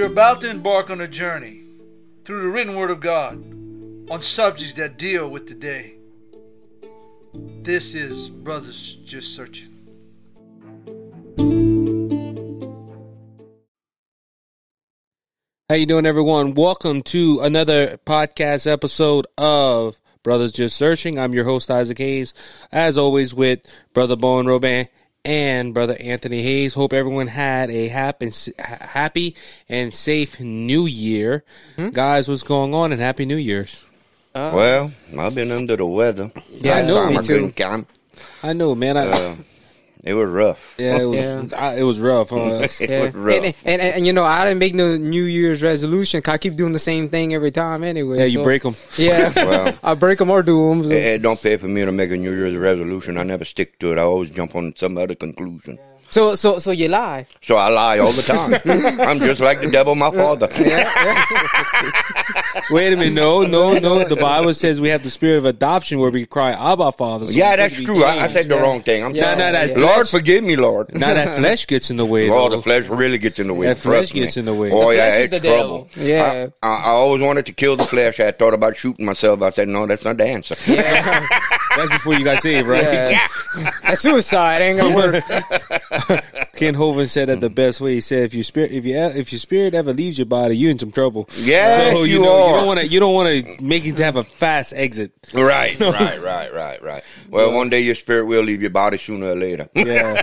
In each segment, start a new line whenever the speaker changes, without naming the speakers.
You're about to embark on a journey through the written word of God on subjects that deal with today. This is Brothers Just Searching.
How you doing, everyone? Welcome to another podcast episode of Brothers Just Searching. I'm your host Isaac Hayes, as always with Brother Bowen Robin and Brother Anthony Hayes. Hope everyone had a happy, happy and safe New Year,
Hmm?
guys. What's going on? And Happy New Year's.
Well, I've been under the weather.
Yeah, I know,
time
me
I
too.
I know, man. I,
Uh, it was rough.
yeah, it was.
Yeah.
I, it was rough. Uh,
It
Yeah.
was rough.
And, and, and, and, you know, I didn't make no New Year's resolution. 'cause I keep doing the same thing every time anyway.
yeah, you break them.
Yeah.
Well.
I break them or do them. So.
It, it don't pay for me to make a New Year's resolution. I never stick to it. I always jump on some other conclusion.
So, so, so you lie.
So I lie all the time. I'm just like the devil, my father.
Wait a minute. No, no, no. The Bible says we have the spirit of adoption where we cry, Abba, Father. So
yeah, that's true. I, I said the wrong thing. I'm
Yeah,
sorry.
no, that's
Lord, forgive me, Lord.
Now that flesh gets in the way.
Oh,
though.
the flesh really gets in the way.
That flesh
Trust me.
gets in the way.
Oh,
The
yeah,
flesh is
it's
the
trouble.
devil. Yeah.
I, I, I always wanted to kill the flesh. I thought about shooting myself. I said, no, that's not the answer.
Yeah.
That's before you got saved, right?
yeah. That's suicide. Ain't gonna work.
Ken Hovind said that the best way. He said, "If your spirit, if you, if your spirit ever leaves your body, you're in some trouble."
Yeah,
so you,
you
know, you don't want to, you don't want to make it to have a fast exit.
Right, right, right, right, right. Well, one day your spirit will leave your body sooner or later.
Yeah.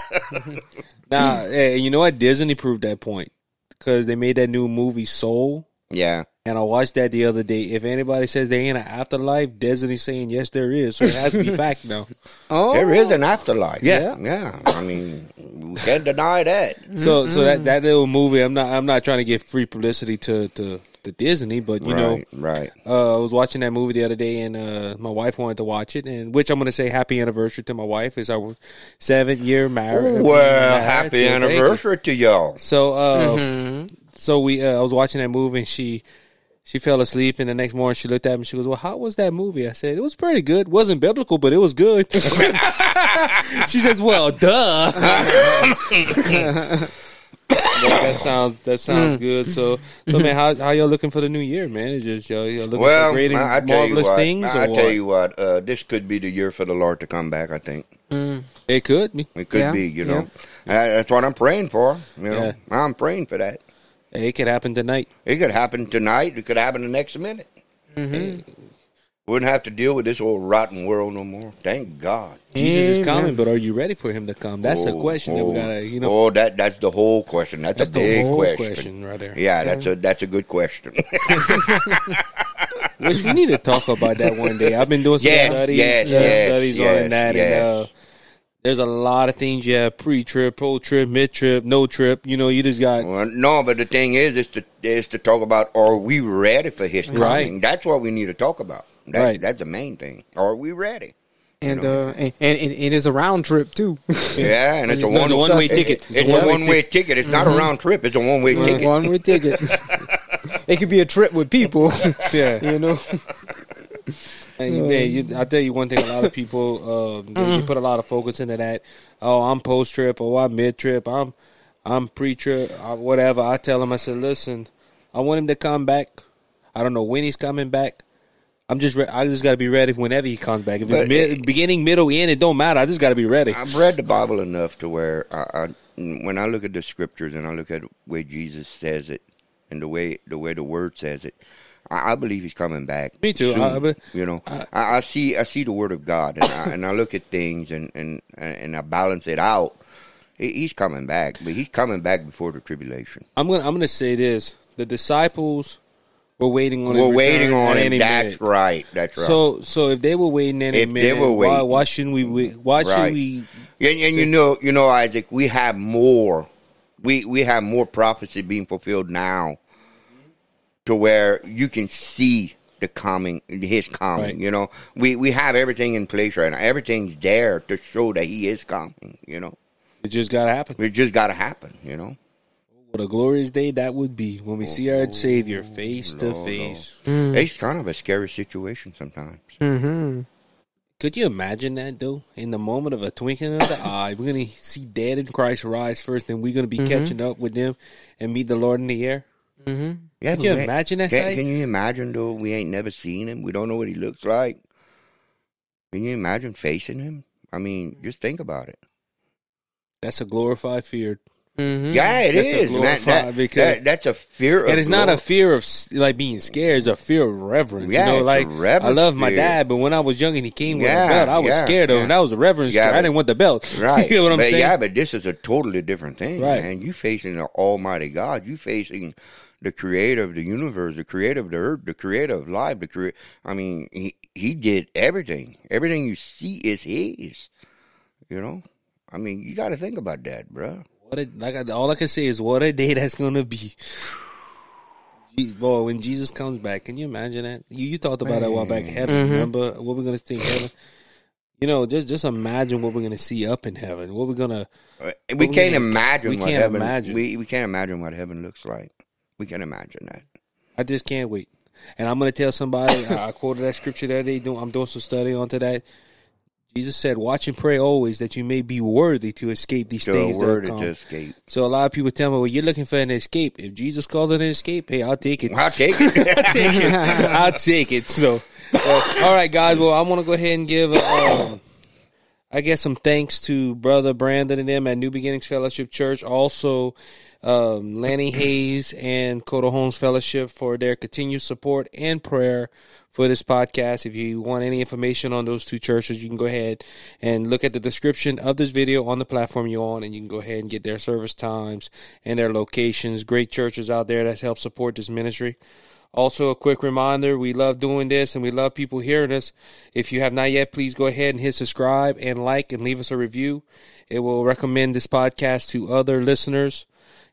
now, hey, you know what? Disney proved that point because they made that new movie Soul,
yeah.
And I watched that the other day. If anybody says there ain't an afterlife, Disney's saying yes, there is. So it has to be fact now.
Oh.
There is an afterlife.
Yeah.
Yeah. I mean, we can't deny that.
So, so that that little movie, I'm not, I'm not trying to give free publicity to to, to Disney, but you know.
right, right.
Uh, I was watching that movie the other day, and uh, my wife wanted to watch it. And which I'm going to say happy anniversary to my wife. It's our seventh year marriage.
Well, happy anniversary to y'all.
So, uh, so we uh, I was watching that movie, and she she fell asleep. And the next morning, she looked at me. And she goes, "Well, how was that movie?" I said, "It was pretty good. wasn't biblical, but it was good." she says, "Well, duh." Yeah, that sounds that sounds good. So, so man, how how y'all looking for the new year, man? Is just y'all, y'all looking
Well,
for great and
I, I tell you
marvelous
what.
things?
I,
or
tell
what?
you what. Uh, this could be the year for the Lord to come back. I think
It could be.
it could
Yeah,
be. You know, Uh, that's what I'm praying for. You know,
Yeah.
I'm praying for that.
It could happen tonight.
It could happen tonight. It could happen the next minute.
Mm-hmm.
Wouldn't have to deal with this old rotten world no more. Thank God.
Jesus is coming, but are you ready for him to come? That's a
Oh,
question that we
oh,
gotta, you know.
Oh, that that's the whole question. That's,
that's
a
the
big
whole
question.
question. right there.
Yeah, that's a that's a good question.
Which we need to talk about that one day. I've been doing some
Yes,
studies,
yes, yes,
studies
yes,
on that,
yes.
and uh, there's a lot of things. You have pre-trip, pro-trip, mid-trip, no trip. You know, you just got
well, no, but the thing is, is to is to talk about are we ready for his coming?
Right.
That's what we need to talk about. That,
Right.
That's the main thing. Are we ready?
And, uh, and, and it is a round trip too.
Yeah, and it's a
It's
one,
a one-way
it-
ticket.
It's, a one way ticket. It's not a round trip. It's a one way ticket.
One way ticket. it could be a trip with people.
yeah.
you know.
And you, you, I'll tell you one thing: a lot of people, um, they, they put a lot of focus into that. Oh, I'm post trip, Oh, I'm mid trip, I'm I'm pre trip, whatever. I tell them, I said, listen, I want him to come back. I don't know when he's coming back. I'm just, re- I just got to be ready whenever he comes back. If it's mid, beginning, middle, end, it don't matter. I just got to be ready.
I've read the Bible enough to where I, I, when I look at the scriptures and I look at the way Jesus says it and the way the way the Word says it, I, I believe He's coming back.
Me too.
soon,
I- but-
you know, I, I see I see the Word of God and I, and I look at things and and and I balance it out. He's coming back, but He's coming back before the tribulation.
I'm gonna I'm gonna say this: the disciples We're waiting on.
We're waiting on him. That's
minute.
right. That's right.
So, so if they were waiting any
If they
minute,
were
why,
waiting.
why shouldn't we? wait? Why should
Right.
we?
and, and you know, you know, Isaac, we have more. We we have more prophecy being fulfilled now, to where you can see the coming, his coming.
Right.
You know, we we have everything in place right now. Everything's there to show that he is coming. You know,
It just gotta happen.
it just got to happen. You know.
What a glorious day that would be when we see our Savior face to
Lord,
face.
It's kind of a scary situation sometimes.
Mm-hmm.
Could you imagine that though? In the moment of a twinkling of the eye, we're gonna see dead in Christ rise first, and we're gonna be catching up with them and meet the Lord in the air.
Mm-hmm.
Yeah,
Can you imagine that
Can, can you imagine though? We ain't never seen him. We don't know what he looks like. Can you imagine facing him? I mean, just think about it.
That's a glorified fear,
Mm-hmm.
Yeah, it
That's a
is. man. That,
because-
that- that's a fear. Of
and it's not a fear of like being scared; it's a fear of reverence.
Yeah,
you know,
it's a
like I love my dad, but when I was young and he came with a belt, I was
yeah,
scared of
yeah.
him. That was a reverence.
Yeah,
fear. I didn't want the belt.
Right.
you know what I'm
but
saying?
Yeah, but this is a totally different thing.
Right.
And you facing the Almighty God. You facing the Creator of the universe, the Creator of the earth, the Creator of life. The creator. I mean, he he did everything. Everything you see is His. You know. I mean, you got to think about that, bruh.
What a, like I, all I can say is what a day that's gonna be. Je- Boy, when Jesus comes back, can you imagine that? You, you talked about that a while back. Heaven,
Mhm.
remember what we're gonna see in heaven? You know, just just imagine what we're gonna see up in heaven. What we're gonna
Uh, We
we
can't
can't-
imagine
we
what
can't
heaven.
imagine.
We we can't imagine what heaven looks like. We can imagine that.
I just can't wait. And I'm gonna tell somebody. I I quoted that scripture that day. Doing, I'm doing some study onto that. Jesus said, "Watch and pray always, that you may be worthy to escape these things that come."
to escape.
So a lot of people tell me, "Well, you're looking for an escape. If Jesus called it an escape, hey, I'll take it.
I'll take it.
I'll take it. I'll take it." So, uh, all right, guys. Well, I want to go ahead and give, um, I guess, some thanks to brother Brandon and them at New Beginnings Fellowship Church. Also, um, Lanny Hayes and Coda Holmes Fellowship for their continued support and prayer for this podcast. If you want any information on those two churches, you can go ahead and look at the description of this video on the platform you're on, and you can go ahead and get their service times and their locations. Great churches out there that help support this ministry. Also, a quick reminder we love doing this and we love people hearing us. If you have not yet, please go ahead and hit subscribe and like and leave us a review. It will recommend this podcast to other listeners,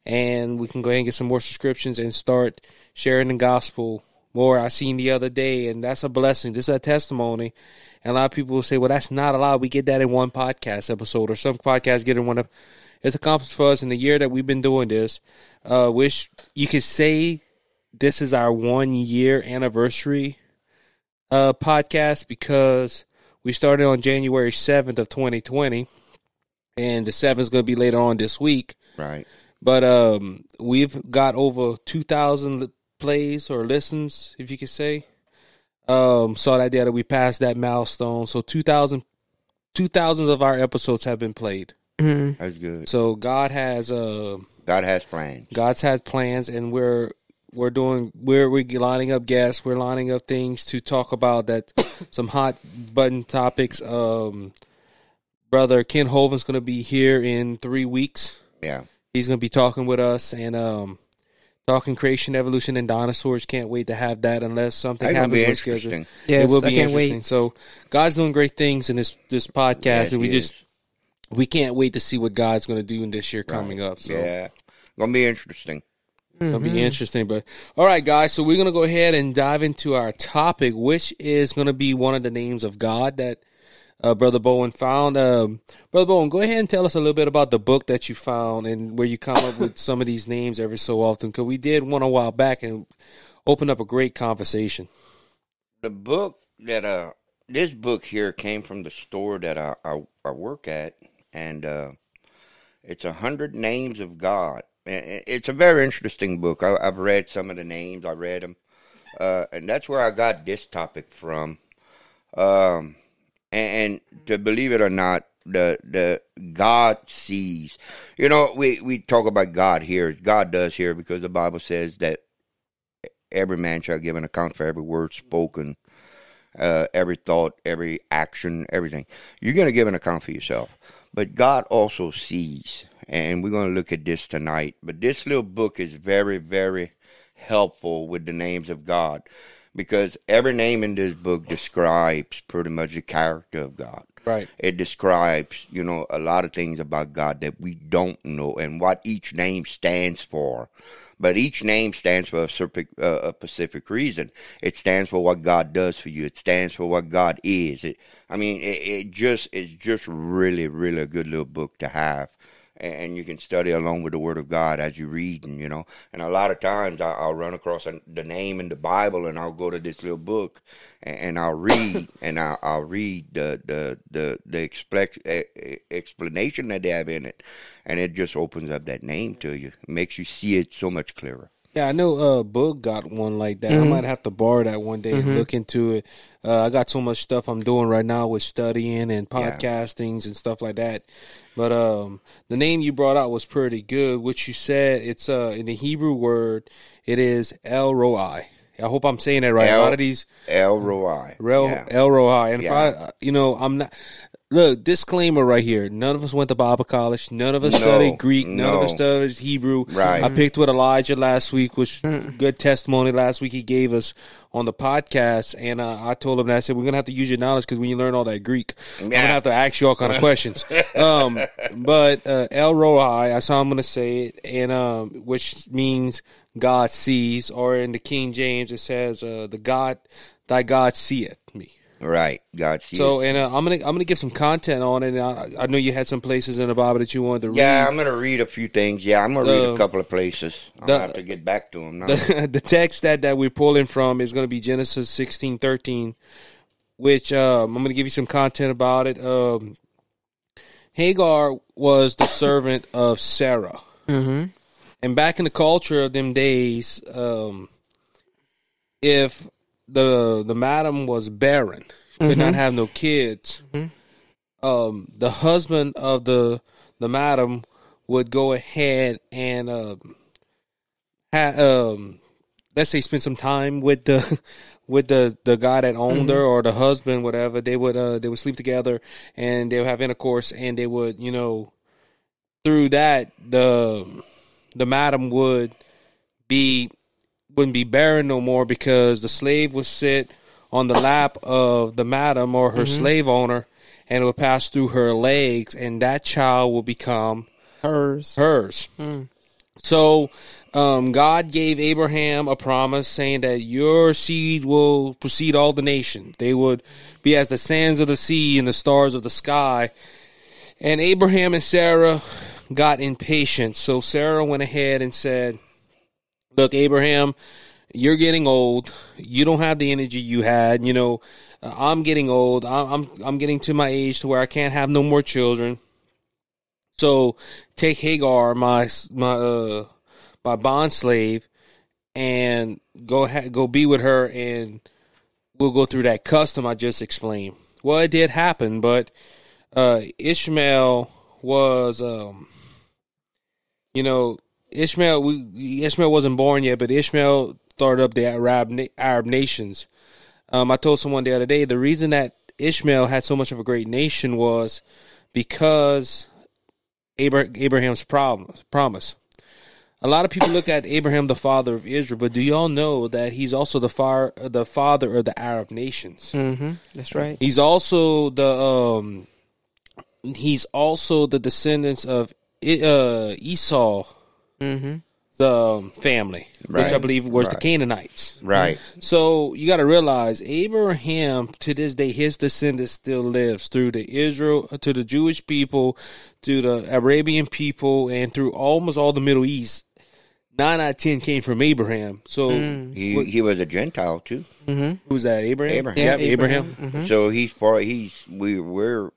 and we can go ahead and get some more subscriptions and start sharing the gospel more. I seen the other day, and that's a blessing. This is a testimony. And a lot of people will say, well, that's not a lot. We get that in one podcast episode, or some podcasts get in one of. It's accomplished for us in the year that we've been doing this. Uh, wish you could say this is our one year anniversary uh, podcast because we started on January 7th of 2020 and the 7th is going to be later on this week.
right.
But um, we've got over 2,000 plays or listens, if you could say. Um, saw that day that we passed that milestone. So 2,000 2,000 of our episodes have been played.
Mm-hmm.
That's good.
So God has uh,
God has plans.
God's has plans, and we're we're doing we're we're lining up guests. We're lining up things to talk about that some hot button topics. Um, brother Ken Hovind's going to be here in three weeks.
Yeah.
He's going to be talking with us and um, talking creation, evolution, and dinosaurs. Can't wait to have that unless something
That's
happens on schedule.
Yes,
it will be
I can't
interesting.
wait.
So God's doing great things in this this podcast,
Yes,
and we
he
just we can't wait to see what God's going to do in this year coming
Right.
up. So
Yeah. Gonna be interesting.
It'll be interesting. But all right, guys. So we're gonna go ahead and dive into our topic, which is gonna be one of the names of God that uh, Brother Bowen found. Um, Brother Bowen, go ahead and tell us a little bit about the book that you found and where you come up with some of these names every so often. Because we did one a while back and opened up a great conversation.
The book that uh this book here came from the store that I I, I work at, and uh, it's a hundred names of God. It's a very interesting book. I, I've read some of the names. I read them, uh, and that's where I got this topic from. Um, and, and to believe it or not, the the God sees. You know, we we talk about God here. God does here because the Bible says that every man shall give an account for every word spoken, uh, every thought, every action, everything. You're going to give an account for yourself. But God also sees, and we're going to look at this tonight. But this little book is very, very helpful with the names of God because every name in this book describes pretty much the character of God.
Right.
It describes, you know, a lot of things about God that we don't know and what each name stands for. But each name stands for a, specific, uh, a specific reason. It stands for what God does for you. It stands for what God is. It, I mean, it, it just it's just really, really a good little book to have and you can study along with the Word of God as you read, and you know. And a lot of times I, I'll run across a, the name in the Bible, and I'll go to this little book, and, I'll read, and I'll, I'll read the the the the explanation that they have in it, and it just opens up that name to you, it makes you see it so much clearer.
Yeah, I know uh Boog got one like that. I might have to borrow that one day and look into it. Uh, I got so much stuff I'm doing right now with studying and
Yeah.
podcastings and stuff like that. But um the name you brought out was pretty good. Which you said it's uh in the Hebrew word it is El Roi. I hope I'm saying that right. a lot of these
El Roi.
Rel,
Yeah.
El Roi. And if
Yeah.
I, uh, you know, I'm not. Look, disclaimer right here. None of us went to Bible college. None of us
No,
studied Greek. None of us studied Hebrew.
Right.
I picked with Elijah last week, which good testimony last week he gave us on the podcast. And uh, I told him that I said we're gonna have to use your knowledge because when you learn all that Greek, I'm gonna have to ask you all kind of questions. um, but uh, El Roi, that's how I'm gonna say it, and um, which means God sees, or in the King James it says uh, the God, thy God seeth me.
Right. God sees.
So, and uh, I'm gonna I'm gonna give some content on it. And I, I know you had some places in the Bible that you wanted to read.
yeah, I'm gonna read a few things. Yeah, I'm gonna read
Um,
a couple of places. I'll
the-
have to get back to them now.
the, the text that, that we're pulling from is going to be Genesis sixteen thirteen, which um, I'm going to give you some content about it. Um, Hagar was the servant of Sarah,
Mm-hmm.
and back in the culture of them days, um, if the the madam was barren, could not have no kids, um, the husband of the the madam would go ahead and um, ha- um, let's say spend some time with the with the the guy that owned her or the husband, whatever. They would uh they would sleep together and they would have intercourse and they would you know through that the the madam would be wouldn't be barren no more because the slave would sit on the lap of the madam or her slave owner and it would pass through her legs and that child will become
Hers.
hers. So um, God gave Abraham a promise saying that your seed will precede all the nations. They would be as the sands of the sea and the stars of the sky. And Abraham and Sarah got impatient. So Sarah went ahead and said, Look, Abraham, you're getting old. You don't have the energy you had. You know, uh, I'm getting old. I'm, I'm getting to my age to where I can't have no more children. So take Hagar, my my uh my bond slave, and go go be with her, and we'll go through that custom I just explained. Well, it did happen, but uh, Ishmael was, um, you know, Ishmael. We Ishmael wasn't born yet, but Ishmael started up the Arab Arab nations. Um, I told someone the other day the reason that Ishmael had so much of a great nation was because Abraham's problem, promise. A lot of people look at Abraham the father of Israel, but do y'all know that he's also the far, the father of the Arab nations?
Mm-hmm. That's right.
He's also the um, he's also the descendants of uh, Esau,
Mm-hmm.
the family, which I believe was the. Canaanites.
right.
So you got to realize Abraham to this day his descendants still lives through the Israel uh, to the Jewish people, to the Arabian people, and through almost all the Middle East. Nine out of ten came from Abraham. So mm.
He he was a Gentile too. Mm-hmm.
who's that? Abraham.
Abraham.
Yep,
Yeah,
Abraham.
Abraham. Mm-hmm.
So he's part. He's we we're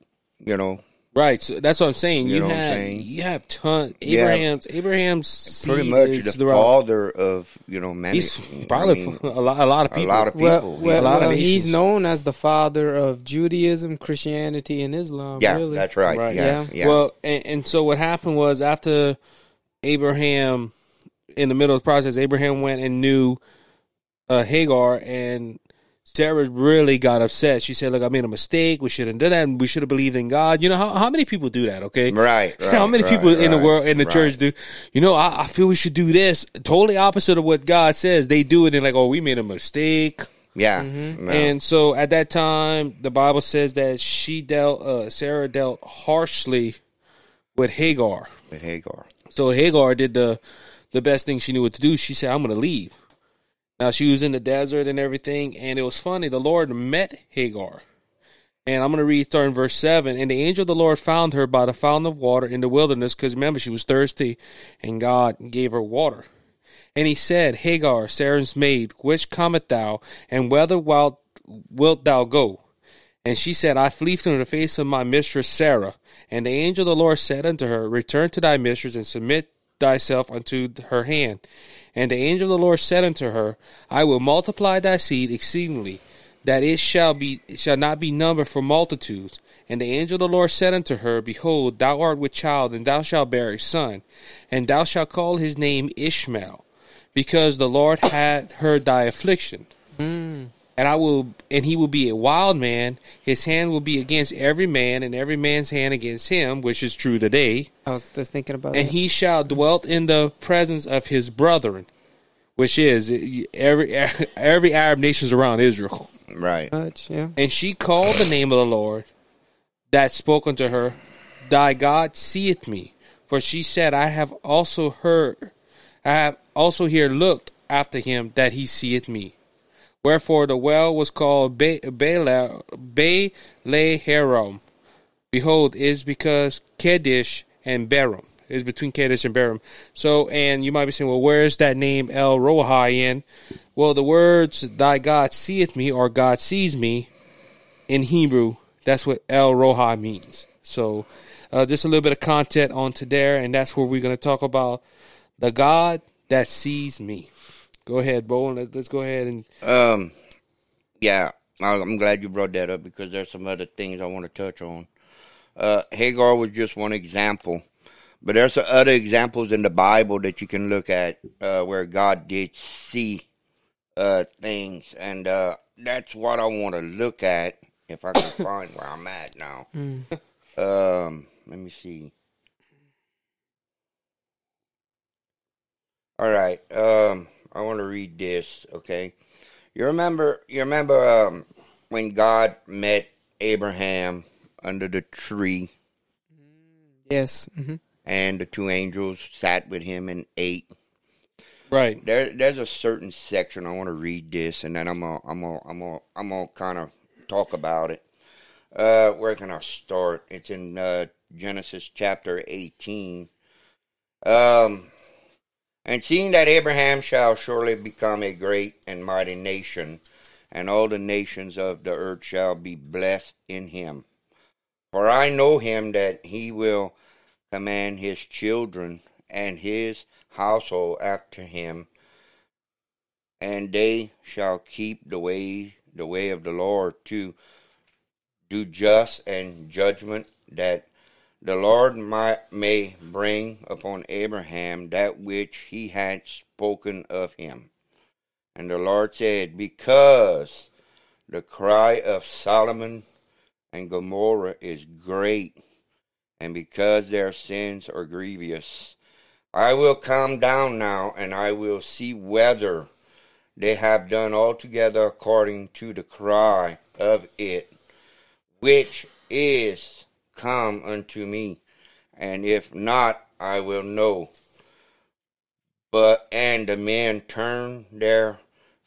you know
Right. So that's what I'm saying.
You
You,
know what I'm
have
saying?
you have ton
Yeah.
Abraham's Abraham's
pretty much
is
the
throughout-
father of you know many.
He's
I
probably
mean,
a lot a lot of
a
people.
lot of people.
Well, well,
A lot of
he's known as the father of Judaism, Christianity, and Islam.
yeah,
really.
that's right.
Right.
Yeah,
Yeah.
yeah.
Well, and, and so what happened was after Abraham, in the middle of the process, Abraham went and knew uh, Hagar, and Sarah really got upset. She said, "Look, I made a mistake. We shouldn't do that. And we should have believed in God." You know how how many people do that? Okay,
Right,
how many
right,
people in the world in the
right.
church do? You know, I, I feel we should do this. Totally opposite of what God says. They do it and like, oh, we made a mistake.
Yeah.
Mm-hmm.
No.
And so at that time, the Bible says that she dealt, uh, Sarah dealt harshly with Hagar.
With Hagar.
So Hagar did the the best thing she knew what to do. She said, "I'm going to leave." Now she was in the desert and everything, and it was funny. The Lord met Hagar, and I'm going to read starting verse seven. And the angel of the Lord found her by the fountain of water in the wilderness, because remember she was thirsty, and God gave her water. And he said, Hagar, Sarah's maid, which cometh thou, and whither wilt, wilt thou go? And she said, I flee from the face of my mistress Sarah. And the angel of the Lord said unto her, Return to thy mistress and submit thyself unto her hand. And the angel of the Lord said unto her, I will multiply thy seed exceedingly, that it shall be it shall not be numbered for multitudes. And the angel of the Lord said unto her, Behold, thou art with child, and thou shalt bear a son, and thou shalt call his name Ishmael, because the Lord hath heard thy affliction hmm. and I will, and he will be a wild man. His hand will be against every man, and every man's hand against him, which is true today.
I was just thinking about
And
that.
he shall dwell in the presence of his brethren, which is eh, every every Arab nations around Israel.
Right.
Much, yeah.
And she called the name of the Lord that spoke unto her, Thy God seeth me. For she said, I have also heard, I have also here looked after him that he seeth me. Wherefore the well was called Be- Bela- Beleharum. Behold, it is because Kadesh and Berum. It is between Kadesh and Berum. So, and you might be saying, well, where is that name El Rohai in? Well, the words "Thy God seeth me" or "God sees me" in Hebrew. That's what El Rohai means. So, uh, just a little bit of content on today, and that's where we're going to talk about the God that sees me. Go ahead, Bo, and let's, let's go ahead and
Um, yeah, I'm glad you brought that up because there's some other things I want to touch on. Uh, Hagar was just one example, but there's other examples in the Bible that you can look at uh, where God did see uh, things, and uh, that's what I want to look at if I can find where I'm at now. Um, let me see. All right. Um, I want to read this. Okay. You remember? You remember um, when God met Abraham under the tree,
Yes. hmm
and the two angels sat with him and ate.
right.
There, there's a certain section I want to read this, and then I'm gonna, I'm gonna, I'm gonna, I'm gonna kind of talk about it. Uh, where can I start? It's in uh, Genesis chapter 18. Um, and seeing that Abraham shall surely become a great and mighty nation, and all the nations of the earth shall be blessed in him. For I know him that he will command his children and his household after him, and they shall keep the way the way of the Lord to do just and judgment that the Lord might, may bring upon Abraham that which he had spoken of him. And the Lord said, Because the cry of Sodom and Gomorrah is great, and because their sins are grievous, I will come down now, and I will see whether they have done altogether according to the cry of it, which is come unto me, and if not, I will know. But and the men turned their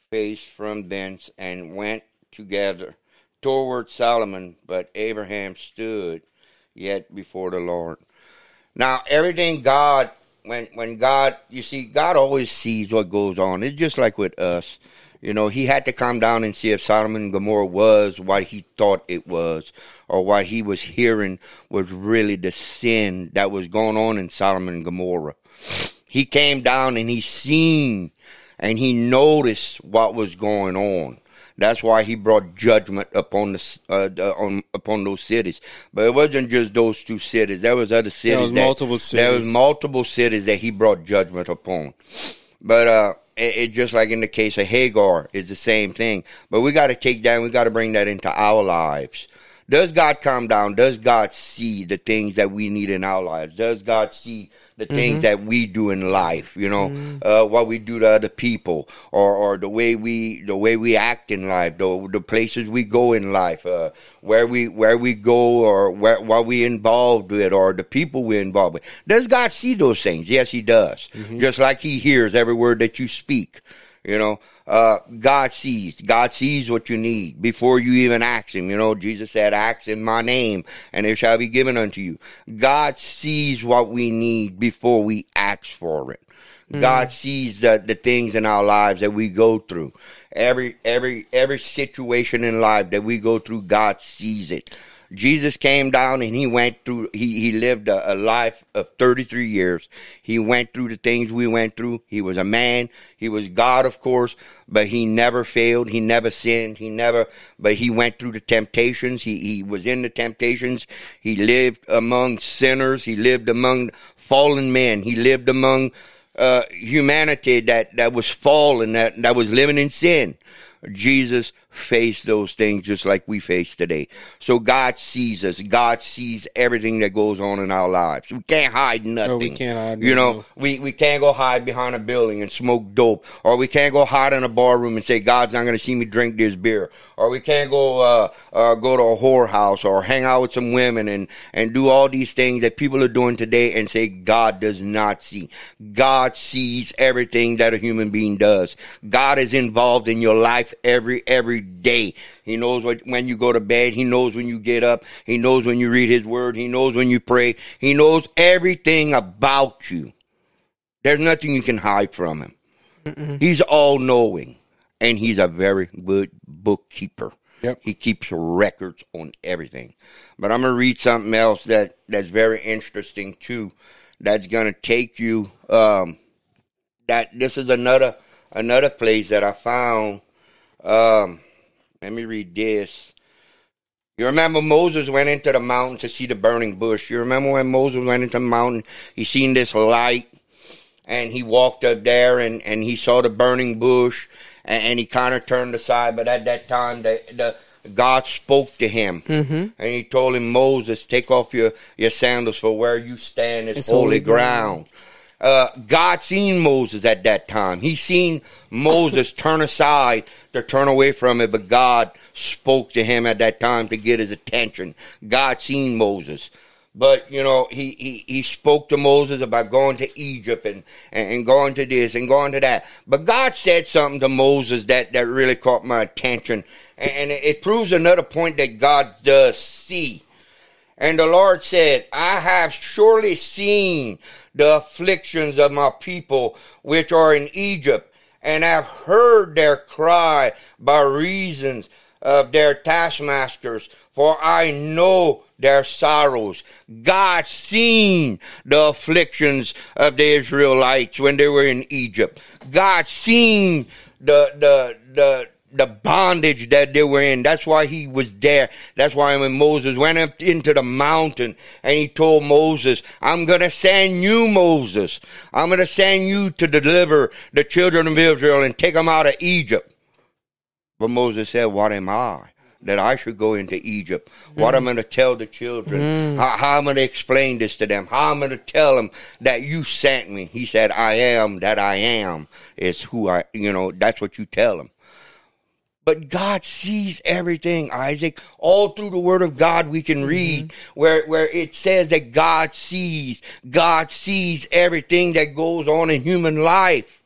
face from thence and went together toward Sodom, but Abraham stood yet before the Lord. Now everything God when when God you see God always sees what goes on. It's just like with us. You know, he had to come down and see if Sodom and Gomorrah was what he thought it was, or what he was hearing was really the sin that was going on in Sodom and Gomorrah. He came down and he seen and he noticed what was going on. That's why he brought judgment upon the uh, on, upon those cities. But it wasn't just those two cities. There was other cities.
There was
that-
multiple
There was multiple cities that he brought judgment upon. But uh, it, it just like in the case of Hagar, it's the same thing. But we got to take that. and We got to bring that into our lives. Does God come down? Does God see the things that we need in our lives? Does God see the things that we do in life? You know, uh, what we do to other people, or or the way we the way we act in life, the the places we go in life, uh, where we where we go, or where what we involved with, or the people we involved with. Does God see those things? Yes, He does. Just like He hears every word that you speak. You know, uh, God sees. God sees what you need before you even ask Him. You know, Jesus said, ask in my name and it shall be given unto you. God sees what we need before we ask for it. God sees the, the things in our lives that we go through. Every, every, every situation in life that we go through, God sees it. Jesus came down and he went through, he, he lived a, a life of 33 years. He went through the things we went through. He was a man. He was God, of course, but he never failed. He never sinned. He never, but he went through the temptations. He, he was in the temptations. He lived among sinners. He lived among fallen men. He lived among, uh, humanity that, that was fallen, that, that was living in sin. Jesus faced those things just like we face today. So God sees us. God sees everything that goes on in our lives. We can't hide nothing.
we can't hide
You know, we, we can't go hide behind a building and smoke dope. Or we can't go hide in a bar room and say, God's not going to see me drink this beer. Or we can't go, uh, uh, go to a whorehouse or hang out with some women and, and do all these things that people are doing today and say God does not see. God sees everything that a human being does. God is involved in your life every, every day. He knows what, when you go to bed. He knows when you get up. He knows when you read his word. He knows when you pray. He knows everything about you. There's nothing you can hide from him. He's all knowing and he's a very good bookkeeper.
Yep.
He keeps records on everything. But I'm gonna read something else that that's very interesting too. That's gonna take you. Um, that this is another another place that I found. Um, let me read this. You remember Moses went into the mountain to see the burning bush. You remember when Moses went into the mountain, he seen this light and he walked up there and, and he saw the burning bush and, and he kind of turned aside. But at that time, the, the God spoke to him mm-hmm. and he told him, Moses, take off your, your sandals for where you stand is holy,
holy
ground. Uh, God seen Moses at that time. He seen Moses turn aside to turn away from it, but God spoke to him at that time to get his attention. God seen Moses. But you know, he, he, he spoke to Moses about going to Egypt and, and, going to this and going to that. But God said something to Moses that, that really caught my attention. And, and it proves another point that God does see. And the Lord said, I have surely seen the afflictions of my people which are in Egypt, and have heard their cry by reasons of their taskmasters, for I know their sorrows. God seen the afflictions of the Israelites when they were in Egypt. God seen the the the the bondage that they were in. That's why he was there. That's why when Moses went up into the mountain and he told Moses, I'm going to send you, Moses. I'm going to send you to deliver the children of Israel and take them out of Egypt. But Moses said, What am I? That I should go into Egypt. What I'm going to tell the children. Mm. How, how I'm going to explain this to them. How I'm going to tell them that you sent me. He said, I am that I am is who I, you know, that's what you tell them. But God sees everything, Isaac. All through the Word of God, we can mm-hmm. read where, where it says that God sees. God sees everything that goes on in human life.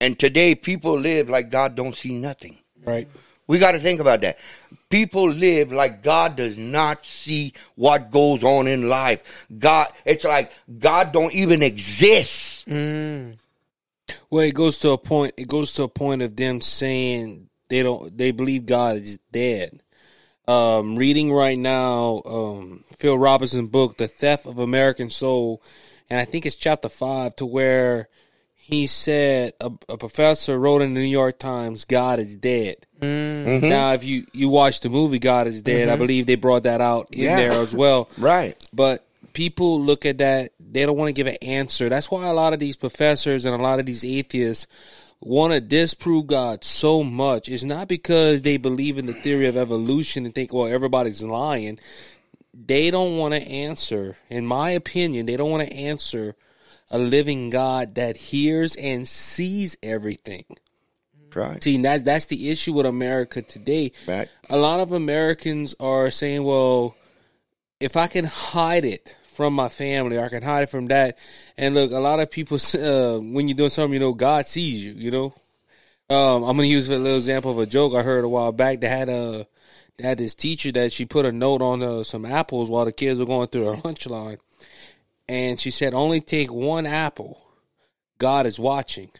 And today, people live like God don't see nothing.
Right.
We got to think about that. People live like God does not see what goes on in life. God, it's like God don't even exist. Mm.
Well, it goes to a point. It goes to a point of them saying they don't. They believe God is dead. Um, reading right now, um, Phil Robertson book, "The Theft of American Soul," and I think it's chapter five, to where he said a, a professor wrote in the New York Times, "God is dead."
Mm-hmm.
Now, if you you watch the movie "God is Dead," I believe they brought that out in
Yeah.
there as well.
Right.
But people look at that they don't want to give an answer that's why a lot of these professors and a lot of these atheists want to disprove god so much it's not because they believe in the theory of evolution and think well everybody's lying they don't want to answer in my opinion they don't want to answer a living god that hears and sees everything
Right.
See, that's that's the issue with America today.
Right.
A lot of Americans are saying, "Well, if I can hide it from my family, I can hide it from that." And look, a lot of people, uh, when you're doing something, you know, God sees you. You know, um, I'm gonna use a little example of a joke I heard a while back. They had a they had this teacher that she put a note on uh, some apples while the kids were going through their lunch line, and she said, "Only take one apple. God is watching."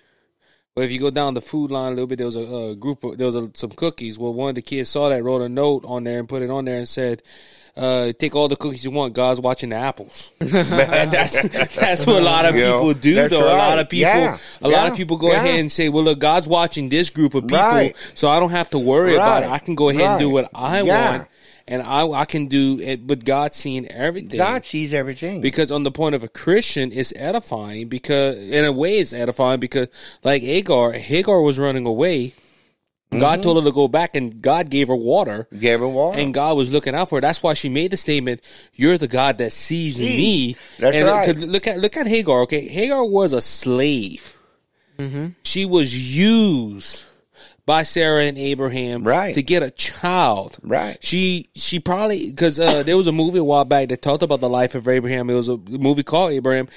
But if you go down the food line a little bit, there was a, a group of there was a, some cookies. Well, one of the kids saw that, wrote a note on there, and put it on there, and said, uh, "Take all the cookies you want. God's watching the apples." and that's that's what a lot of
You know,
people do, though. A lot of people,
Yeah.
a lot of people go
Yeah.
ahead and say, "Well, look, God's watching this group of people,
Right.
so I don't have to worry about it. I can go ahead and do what I
Yeah.
want, and I I can do it." But God's seeing everything.
God sees everything.
Because on the point of a Christian, it's edifying because in a way it's edifying because like Hagar, Hagar was running away.
Mm-hmm.
God told her to go back and God gave her water.
Gave her water.
And God was looking out for her. That's why she made the statement, "You're the God that sees me."
That's
and
right.
'cause Look at look at Hagar. Okay, Hagar was a slave.
Mm-hmm.
She was used by Sarah and Abraham
Right.
to get a child.
Right.
She she probably because uh, there was a movie a while back that talked about the life of Abraham. It was a movie called Abraham,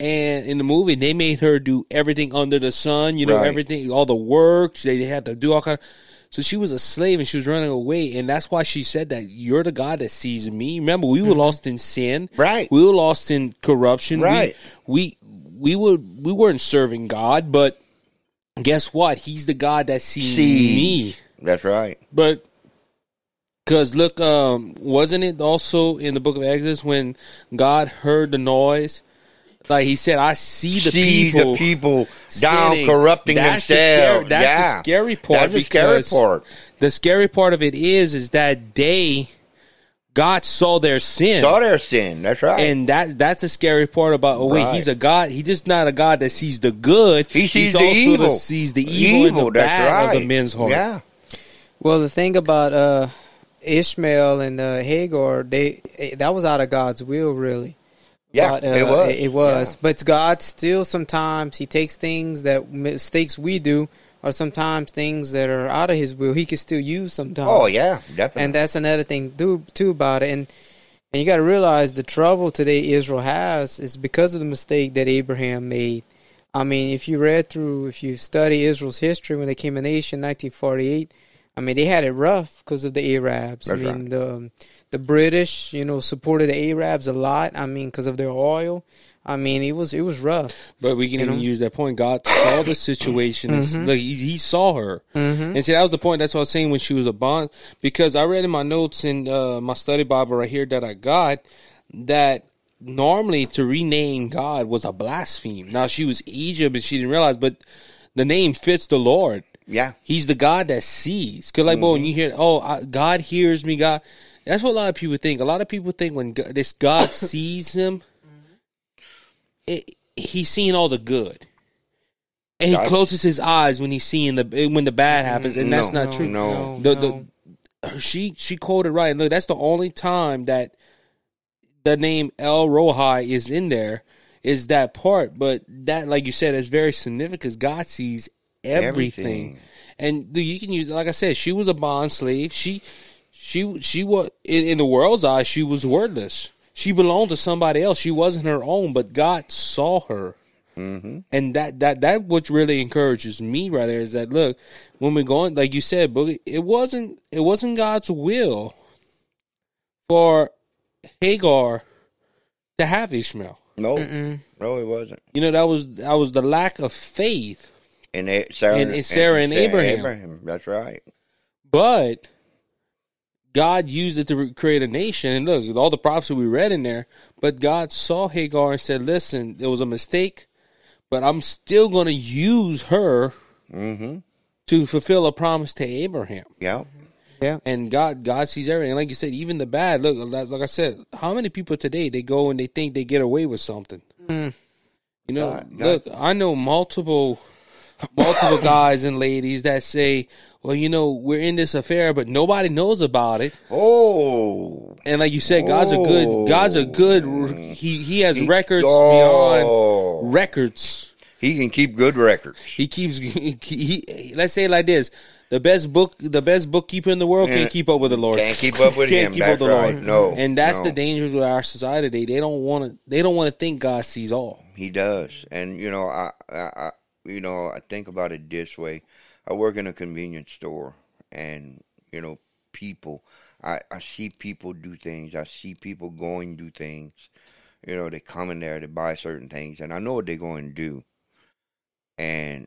and in the movie they made her do everything under the sun. You know
Right.
everything, all the work they, they had to do all kind. Of, so she was a slave and she was running away, and that's why she said that you're the God that sees me. Remember, we were lost in sin,
Mm-hmm. Right.
We were lost in corruption,
Right.
We we, we were we weren't serving God, but guess what? He's the God that sees
Sees.
me.
That's right.
But because look, um, wasn't it also in the book of Exodus when God heard the noise? Like he said, I see the
See
people.
the people down
sinning.
corrupting
That's the
themselves.
scary- that's
yeah.
the scary part.
That's the scary part.
The scary part of it is, is that they, God saw their sin.
Saw their sin. That's right.
and that that's the scary part about oh wait
Right.
he's a god he's just not a god that sees the good
he sees
he's
the
also
evil.
The, sees the evil, and the
that's
bad
right.
of the men's heart
Yeah.
Well, the thing about uh, Ishmael and uh, Hagar, they eh, that was out of God's will, really.
Yeah,
But, uh,
it was.
It, was.
Yeah.
But God still sometimes He takes things that mistakes we do, or sometimes things that are out of His will. He can still use sometimes.
Oh yeah, definitely.
and that's another thing too, too about it. And and you got to realize the trouble today Israel has is because of the mistake that Abraham made. I mean, if you read through, if you study Israel's history when they came a nation, 1948. I mean, they had it rough because of the Arabs.
That's
I mean, the the British, you know, supported the Arabs a lot. I mean, because of their oil. I mean, it was it was rough.
But we can even
know?
use that point. God saw the situation.
Mm-hmm.
Look, he, he saw her, and see that was the point. That's what I was saying when she was a bond. Because I read in my notes in uh, my study Bible right here that I got that normally to rename God was a blaspheme. Now she was Egypt and she didn't realize, but the name fits the Lord.
Yeah.
He's the God that sees. Cause like, boy, when you mm-hmm. hear, oh, I, God hears me, God. That's what a lot of people think. A lot of people think when God, this God sees him, it, he's seeing all the good, and he closes his eyes when he's seeing the eh, when the bad mm-hmm. happens, and that's
No,
not true.
no.
The-
no.
the- She she quoted right. Look, that's the only time that the name El Rohai is in there. Is that part? But that, like you said, is very significant because God sees everything.
Everything.
And dude, you can use, like I said, she was a bond slave. She, she, she was in, in the world's eyes. She was worthless. She belonged to somebody else. She wasn't her own. But God saw her, mm-hmm. and that that that what really encourages me right there is that look when we're going, like you said, Boogie, it wasn't it wasn't God's will for Hagar to have Ishmael.
No, no, it wasn't.
You know that was that was the lack of faith.
And A- Sarah
And- and Sarah and Abraham.
That's right.
But God used it to create a nation. And look, all the prophecy we read in there, but God saw Hagar and said, listen, it was a mistake, but I'm still going to use her
Mm-hmm.
to fulfill a promise to Abraham.
Yeah.
Yeah.
And God, God sees everything. Like you said, even the bad. Look, like like I said, how many people today they go and they think they get away with something?
Mm.
You know,
God- God-
look, I know multiple, multiple guys and ladies that say, "Well, you know, we're in this affair, but nobody knows about it."
Oh,
And like you said, God's a good, God's a good. Mm. He he has
He-
records
Oh.
beyond records.
he can keep good records.
He keeps. He, he, let's say it like this: the best book, the best bookkeeper in the world can't eh, keep up with the Lord.
Can't keep up with
Can't
him.
keep up with the. Lord.
No,
and that's
no.
the dangers with our society. They they don't want to. They don't want to think God sees all.
He does, and you know, I, I, you know, I think about it this way. I work in a convenience store, and you know, people. I, I see people do things. I see people going do things. You know, they come in there to buy certain things, and I know what they're going to do. And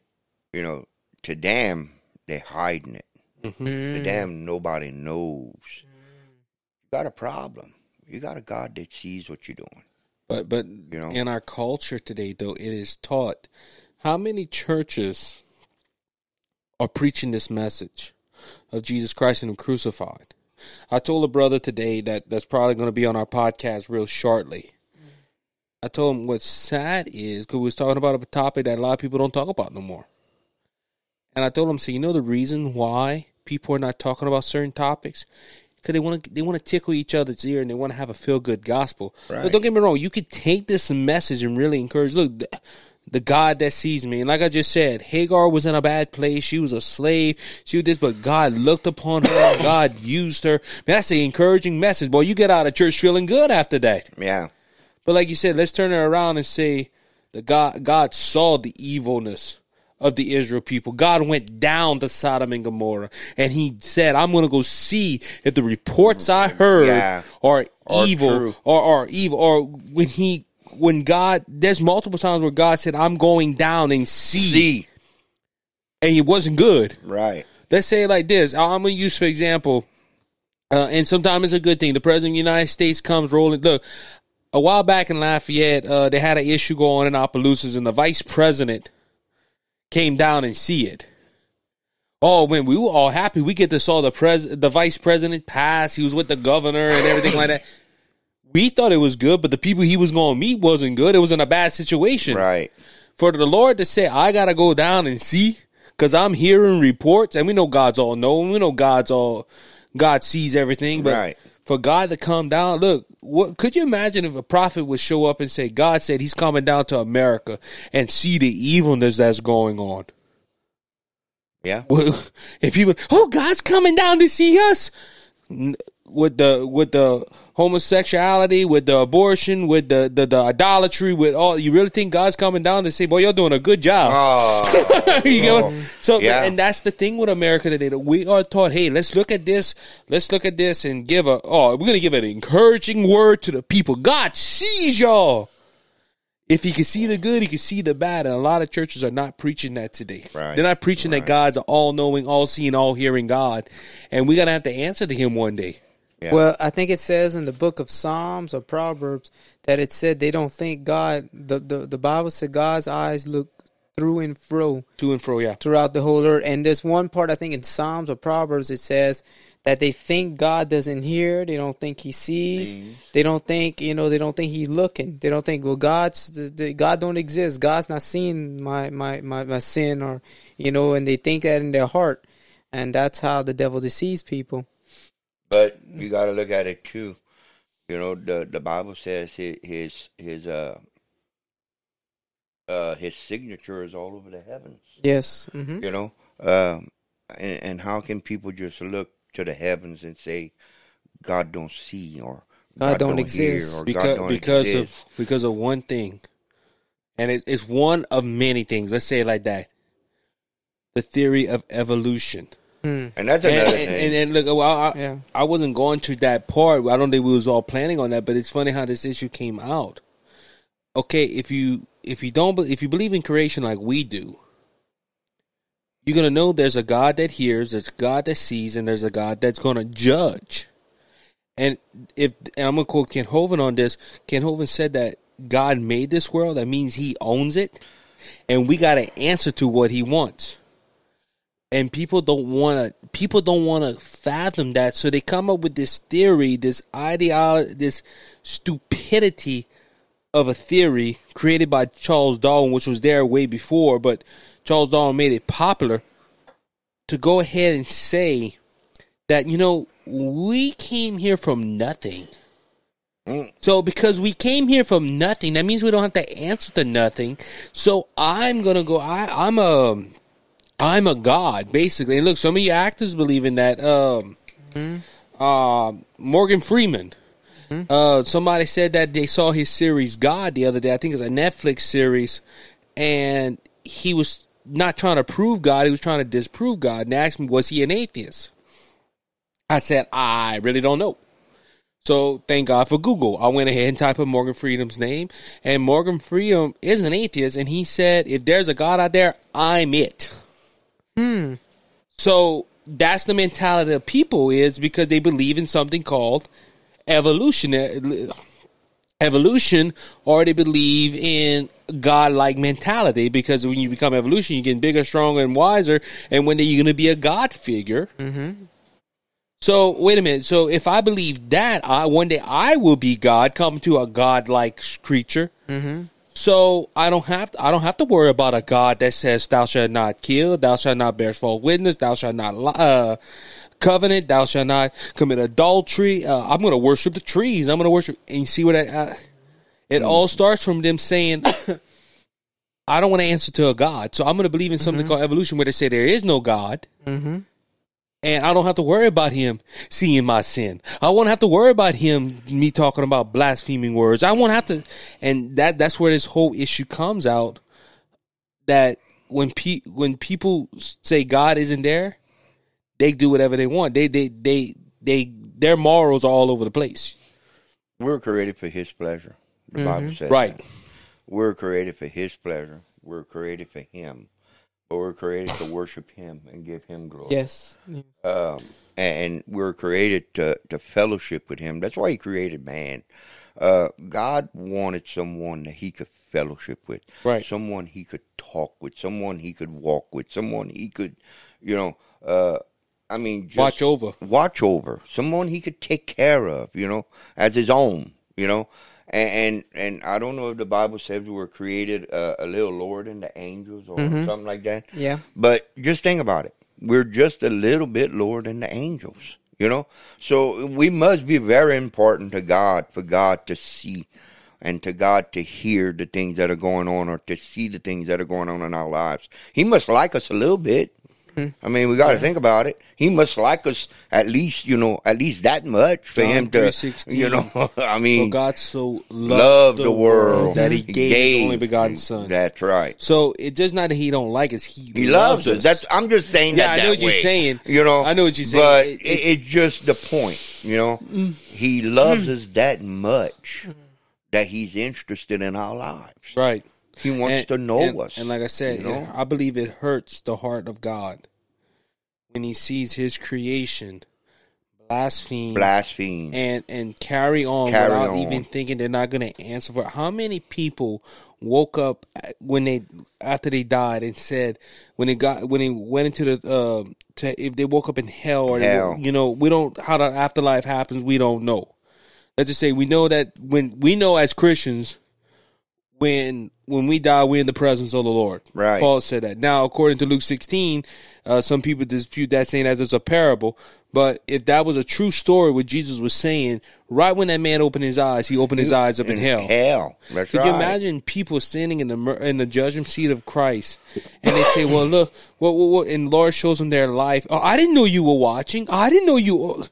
you know, to them, they're hiding it. To
Mm.
them, nobody knows. You got a problem. You got a God that sees what you're doing.
But but
You know.
in our culture today, though, it is taught. How many churches are preaching this message of Jesus Christ and Him crucified? I told a brother today that that's probably going to be on our podcast real shortly. I told him what's sad is because we was talking about a topic that a lot of people don't talk about no more. And I told him, so you know the reason why people are not talking about certain topics because they want to they want to tickle each other's ear and they want to have a feel good gospel.
Right.
But don't get me wrong, you could take this message and really encourage. Look, the, God that sees me, and like I just said, Hagar was in a bad place. She was a slave. She was this, but God looked upon her. God used her. Man, that's an encouraging message. Boy, you get out of church feeling good after that.
Yeah.
But like you said, let's turn it around and say the God God saw the evilness of the Israel people. God went down to Sodom and Gomorrah and he said, I'm gonna go see if the reports I heard
Yeah.
are
Are
evil
true.
or are evil or when he when God there's multiple times where God said, I'm going down and see,
See.
and it wasn't good.
Right.
Let's say it like this. I'm gonna use for example, uh, and sometimes it's a good thing. The president of the United States comes rolling. Look, a while back in Lafayette, uh, they had an issue going in Opelousas, and the vice president came down and see it. Oh, man, we were all happy. We get to saw the pres the vice president pass. He was with the governor and everything like that. We thought it was good, but the people he was going to meet wasn't good. It was in a bad situation
Right.
for the Lord to say, I gotta go down and see, because I'm hearing reports, and we know God's all knowing, we know God's all, God sees everything, but
Right.
for God to come down, look, what could you imagine if a prophet would show up and say, God said He's coming down to America and see the evilness that's going on?
Yeah.
Well, if people, oh, God's coming down to see us with the with the homosexuality, with the abortion, with the, the the idolatry, with all. You really think God's coming down to say, "Boy, you're doing a good job."
Oh,
you get what-
Oh.
So,
Yeah.
and that's the thing with America today. That we are taught, hey, let's look at this, let's look at this, and give a. Oh, we're gonna give an encouraging word to the people. God sees y'all. If he can see the good, he can see the bad, and a lot of churches are not preaching that today.
Right.
They're not preaching that God's all-knowing, all-seeing, all-hearing God, and we're gonna have to answer to Him one day.
Yeah.
Well, I think it says in the book of Psalms or Proverbs that it said they don't think God. The the, the Bible said God's eyes look through and fro
To and fro, yeah.
throughout the whole earth. And there's one part I think in Psalms or Proverbs it says that they think God doesn't hear. They don't think He sees.
Sees.
They don't think you know. They don't think He's looking. They don't think well God's the, the, God don't exist. God's not seeing my, my my my sin or you know. And they think that in their heart, and that's how the devil deceives people.
But you got to look at it too. You know, the the Bible says his his his uh uh his signature is all over the heavens.
Yes. hmm
You know, um, and and how can people just look to the heavens and say God don't see or
God don't
hear,
exist.
or God
because
don't
because
exist?
of because of one thing, and it, it's one of many things. Let's say it like that: the theory of evolution.
Hmm.
and that's
And,
another
and,
thing.
and, and look, well, I,
Yeah.
I wasn't going to that part. I don't think we was all planning on that, but it's funny how this issue came out. Okay, if you if you don't if you believe in creation like we do, you're gonna know there's a God that hears, there's a God that sees, and there's a God that's gonna judge. And if and I'm gonna quote Ken Hovind on this. Ken Hovind said that God made this world. That means He owns it, and we got to answer to what He wants. And people don't want to people don't want to fathom that. So they come up with this theory this ideology this stupidity of a theory created by Charles Darwin which was there way before but Charles Darwin made it popular to go ahead and say that you know we came here from nothing. Mm. So because we came here from nothing that means we don't have to answer to nothing. So i'm gonna go i i'm a I'm a god, basically. And look, some of you actors believe in that. Um, uh, Morgan Freeman. Uh, somebody said that they saw his series God the other day. I think it's a Netflix series, and he was not trying to prove God; he was trying to disprove God. And they asked me, "Was he an atheist?" I said, "I really don't know." So thank God for Google. I went ahead and typed in Morgan Freeman's name, and Morgan Freeman is an atheist, and he said, "If there's a God out there, I'm it." So that's the mentality of people is because they believe in something called evolution, evolution, or they believe in God-like mentality. Because when you become evolution, you're getting bigger, stronger, and wiser. And when are you going to be a God figure? Hmm. So wait a minute. So if I believe that, I one day I will be God, come to a God-like creature. So I don't have to, I don't have to worry about a God that says thou shalt not kill, thou shalt not bear false witness, thou shalt not li- uh, covenant, thou shalt not commit adultery. Uh, I'm going to worship the trees. I'm going to worship. And you see what I, uh, it all starts from them saying, I don't want to answer to a God, so I'm going to believe in something called evolution, where they say there is no God. And I don't have to worry about him seeing my sin. I won't have to worry about him me talking about blaspheming words. I won't have to, and that that's where this whole issue comes out. That when pe- when people say God isn't there, they do whatever they want. They they they they their morals are all over the place.
We're created for His pleasure. The Bible mm-hmm. says
Right.
that. We're created for His pleasure. We're created for Him, but we're created to worship Him and give Him glory.
Yes.
um, and we're created to, to fellowship with him. That's why he created man. Uh, God wanted someone that he could fellowship with,
Right.
Someone he could talk with, someone he could walk with, someone he could, you know, uh, I mean, just
Watch over.
watch over, someone he could take care of, you know, as his own, you know. And and, and I don't know if the Bible says we were created uh, a little lower than the angels or something like that.
Yeah.
But just think about it. We're just a little bit lower than the angels, you know? So we must be very important to God for God to see and to God to hear the things that are going on or to see the things that are going on in our lives. He must like us a little bit. I mean, we got to think about it. He must like us at least, you know, at least that much for
John
him to,
3:16.
you know, I
For
mean,
God so loved,
love the world
that He gave, His only begotten Son.
That's right.
so it just not that He don't like us; He
He loves us. That's I'm just saying
Yeah,
that.
I know
that
what you're saying.
You know,
I know what you're saying.
But
It-
it,
it-
it's just the point. You know,
Mm.
he loves us that much that he's interested in our lives.
right.
He wants
And-
to know
and,
us.
And like I said,
you know?
I believe it hurts the heart of God when He sees His creation blaspheme
blaspheme.
and and carry on
Carry
without
on.
even thinking they're not going to answer for. it. How many people woke up when they after they died and said when they got when they went into the uh, to if they woke up in hell or
Hell.
wo- you know we don't how the afterlife happens we don't know. Let's just say we know that when we know as Christians when when we die we're in the presence of the Lord.
Right.
Paul said that. Now according to Luke 16, uh, some people dispute that saying as it's a parable. But if that was a true story, what Jesus was saying, right when that man opened his eyes, he opened his eyes up in, hell.
Hell. That's
Could
right.
you imagine people standing in the in the judgment seat of Christ, and they say, "Well, look, what, what, what?" And Lord shows them their life. Oh, I didn't know you were watching. I didn't know you. Were.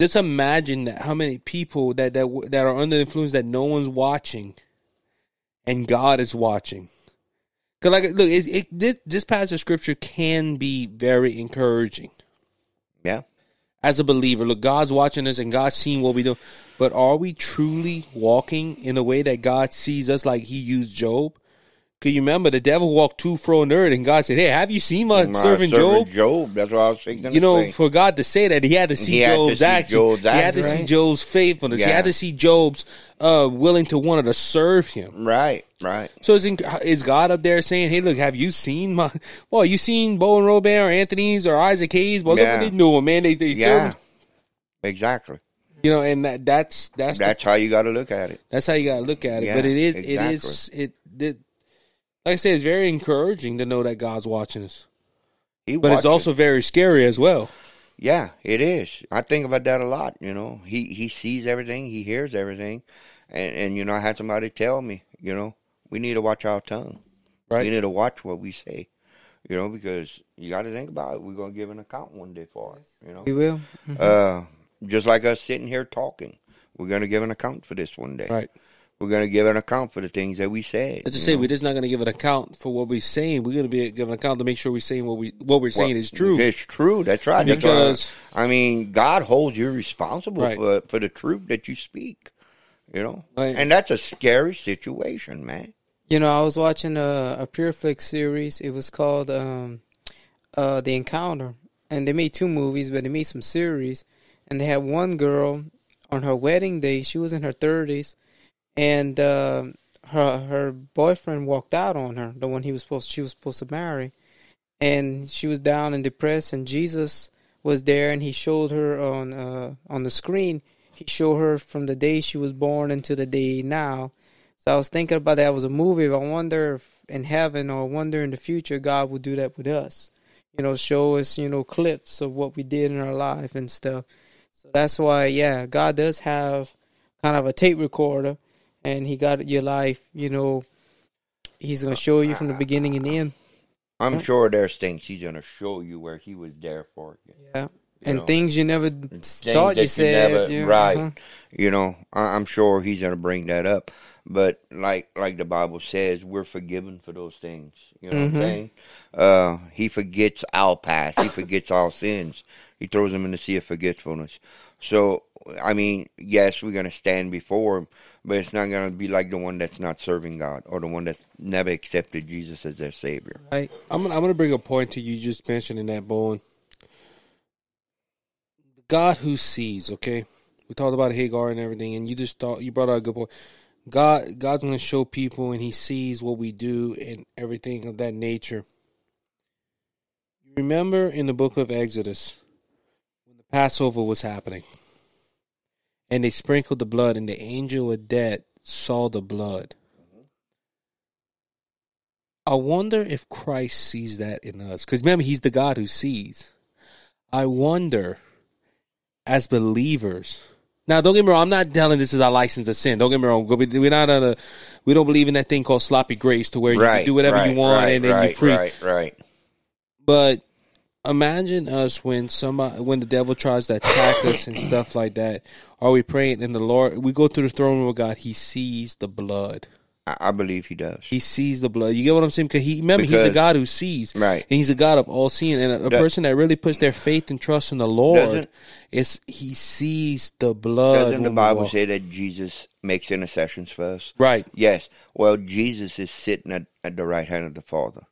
Just imagine that how many people that that that are under influence that no one's watching, and God is watching. Cause like, look, it, it, this this passage of scripture can be very encouraging
Yeah.
as a believer. Look, God's watching us and God's seeing what we do. But are we truly walking in a way that God sees us like he used Job? Cause you remember the devil walked to fro and earth, and God said, "Hey, have you seen my,
My
servant Job?"
Job. That's what I was thinking.
You know, for God to say that, He had to see
had to
Job's
see
action.
Job's
he had to
action,
see? Job's faithfulness. He had to see Job's uh, willing to want to serve Him.
right, right.
So is, is God up there saying, "Hey, look, have you seen my? Well, you seen Bo and Robin or Anthony's or Isaac Hayes? Well,
Yeah.
look what they doing, man. They, they
Yeah,
serving-
exactly.
you know, and that, that's that's the
That's how you got to look at it.
That's how you gotta look at it.
Yeah,
but it is,
exactly.
it is, it, it. Like I say, it's very encouraging to know that God's watching us,
He
but it's
watches.
also very scary as well.
Yeah, it is. I think about that a lot. You know, he he sees everything, he hears everything, and and you know, I had somebody tell me, you know, we need to watch our tongue.
Right.
We need to watch what we say. You know, because you got to think about it. We're gonna give an account one day for it. You know,
We will.
uh, just like us sitting here talking, we're gonna give an account for this one day.
Right.
We're gonna give an account for the things that we say.
As I
you
say,
know.
we're just not going to give an account for what we're saying. We're going to be give an account to make sure we're saying what we what we're saying is true.
It's true. That's right. That's
Because-
why- I mean, God holds you responsible
Right.
for for the truth that you speak. You know,
Right.
and that's a scary situation, man.
You know, I was watching a, a PureFlix series. It was called um, uh, The Encounter, and they made two movies, but they made some series. And they had one girl on her wedding day. She was in her thirties, and uh, her her boyfriend walked out on her. The one he was supposed she was supposed to marry, and she was down and depressed. And Jesus was there, and he showed her on uh, on the screen. He showed her from the day she was born until the day now. So I was thinking about that. It was a movie. I wonder if in heaven or wonder in the future God will do that with us. You know, show us, you know, clips of what we did in our life and stuff. So that's why, yeah, God does have kind of a tape recorder and he got your life, you know, he's going to show you from the beginning and the end.
I'm sure there's things He's gonna show you where He was there for you.
Yeah.
You
And
know,
things you never thought
that
you said.
never-
yeah,
right.
uh-huh.
You know, I, I'm sure He's gonna bring that up. But like like the Bible says, we're forgiven for those things. You know what I'm
Mhm.
saying? Uh, he forgets our past. He forgets our sins. He throws them in the sea of forgetfulness. So I mean, yes, we're gonna stand before Him, but it's not gonna be like the one that's not serving God or the one that's never accepted Jesus as their Savior.
Right.
I'm I'm gonna bring a point to you just mentioning that, Bowen. God who sees, okay? We talked about Hagar and everything, and you just thought you brought out a good point. God, God's gonna show people, and He sees what we do and everything of that nature. Remember in the book of Exodus Passover was happening, and they sprinkled the blood, and the angel of death saw the blood. I wonder if Christ sees that in us. Because remember, He's the God who sees. I wonder, as believers. Now, don't get me wrong. I'm not telling this is our license to sin. Don't get me wrong. We- We're not on a. We don't believe in that thing called sloppy grace, to where you can do whatever you want and then
right,
you're free.
Right, right.
But imagine us when somebody, when the devil tries to attack us and stuff like that. Are we praying? And the Lord, we go through the throne room of God. He sees the blood.
I, I believe he does.
He sees the blood. You get what I'm saying? Because he remember he's a God who sees,
Right.
And he's a God of all seeing. And a, a
That-
person that really puts their faith and trust in the Lord is he sees the blood.
Doesn't the Bible say that Jesus makes intercessions for us?
Right.
Yes. Well, Jesus is sitting at, at the right hand of the Father.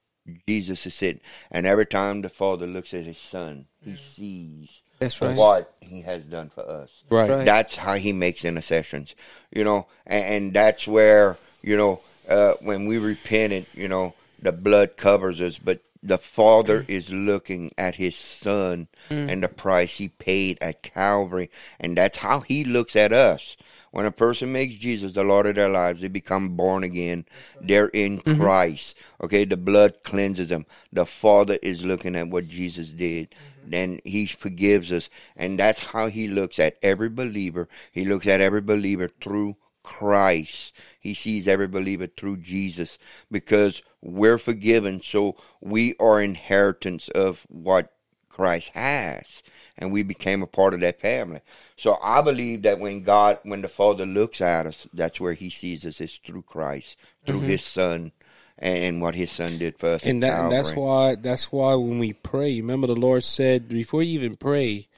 Jesus is sitting, and every time the Father looks at his Son, he sees
That's right.
what he has done for us.
Right.
Right.
That's how he makes intercessions, you know, and, and that's where you know uh, when we repented, you know, the blood covers us, but the Father is looking at His Son and the price He paid at Calvary, and that's how He looks at us. When a person makes Jesus the Lord of their lives, they become born again. They're in mm-hmm. Christ. Okay, the blood cleanses them. The Father is looking at what Jesus did. Mm-hmm. Then He forgives us. And that's how He looks at every believer. He looks at every believer through Christ. He sees every believer through Jesus because we're forgiven. So we are inheritance of what Christ has. And we became a part of that family. So I believe that when God, when the Father looks at us, that's where He sees us is through Christ, through mm-hmm. His Son, and what His Son did for us.
And that and that's why that's why when we pray, remember the Lord said before you even pray,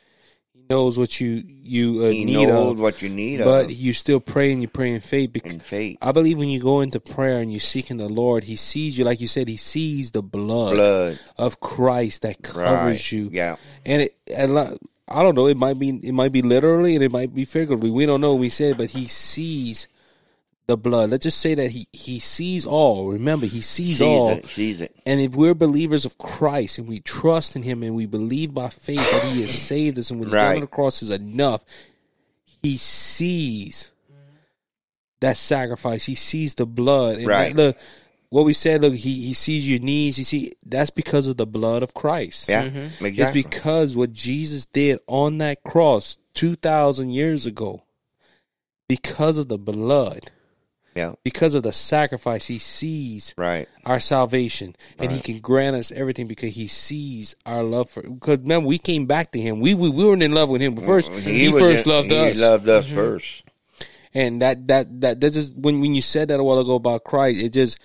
knows what you you uh,
He
need
knows
of,
what you need
but
of
you still pray and you pray in faith. Because
in faith.
I believe when you go into prayer and you're seeking the Lord, He sees you, like you said, He sees the blood,
Blood.
of Christ that covers
Right.
you.
Yeah.
and it and like, I don't know. It might be it might be literally and it might be figuratively. We don't know. We said, but He sees the blood. Let's just say that He He sees all. Remember, He sees,
Sees
all.
it. Sees it.
And if we're believers of Christ and we trust in Him and we believe by faith that He has saved us and what He's done
Right.
on the cross is enough, He sees that sacrifice. He sees the blood. And
Right.
Look, what we said. Look, He He sees your needs. He see that's because of the blood of Christ.
Yeah. Mm-hmm.
It's
Exactly.
because what Jesus did on that cross two thousand years ago, because of the blood,
yeah.
because of the sacrifice, He sees
Right.
our salvation, and He can grant us everything because He sees our love for. Because remember, we came back to Him. We we, we weren't in love with Him, but first mm-hmm. He,
was
first
in-
loved
he
us, He
loved us mm-hmm. first.
and that that that that just when when you said that a while ago about Christ, it just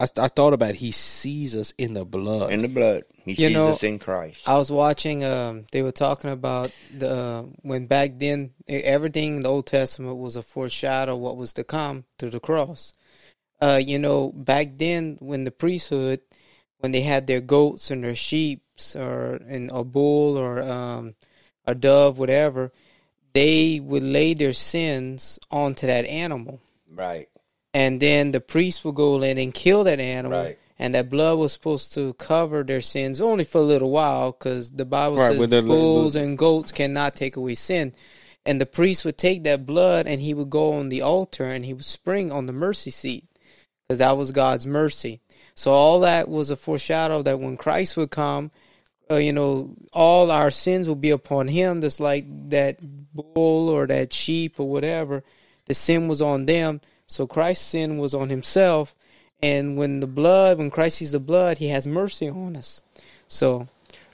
I, I thought about it. He sees us in the blood.
In the blood. He
You
sees
know,
us in Christ.
I was watching. Um, they were talking about the uh, when back then everything in the Old Testament was a foreshadow of what was to come through the cross. Uh, you know, back then when the priesthood, when they had their goats and their sheep or in a bull or um, a dove, whatever, they would lay their sins onto that animal,
Right.
And then the priest would go in and kill that animal.
Right.
And that blood was supposed to cover their sins only for a little while, because the Bible
Right,
says
the-
bulls and goats cannot take away sin. And the priest would take that blood and he would go on the altar and he would spring on the mercy seat, because that was God's mercy. So all that was a foreshadow that when Christ would come, uh, you know, all our sins will be upon him, just like that bull or that sheep or whatever. The sin was on them, so Christ's sin was on himself. And when the blood, when Christ sees the blood, he has mercy on us. So,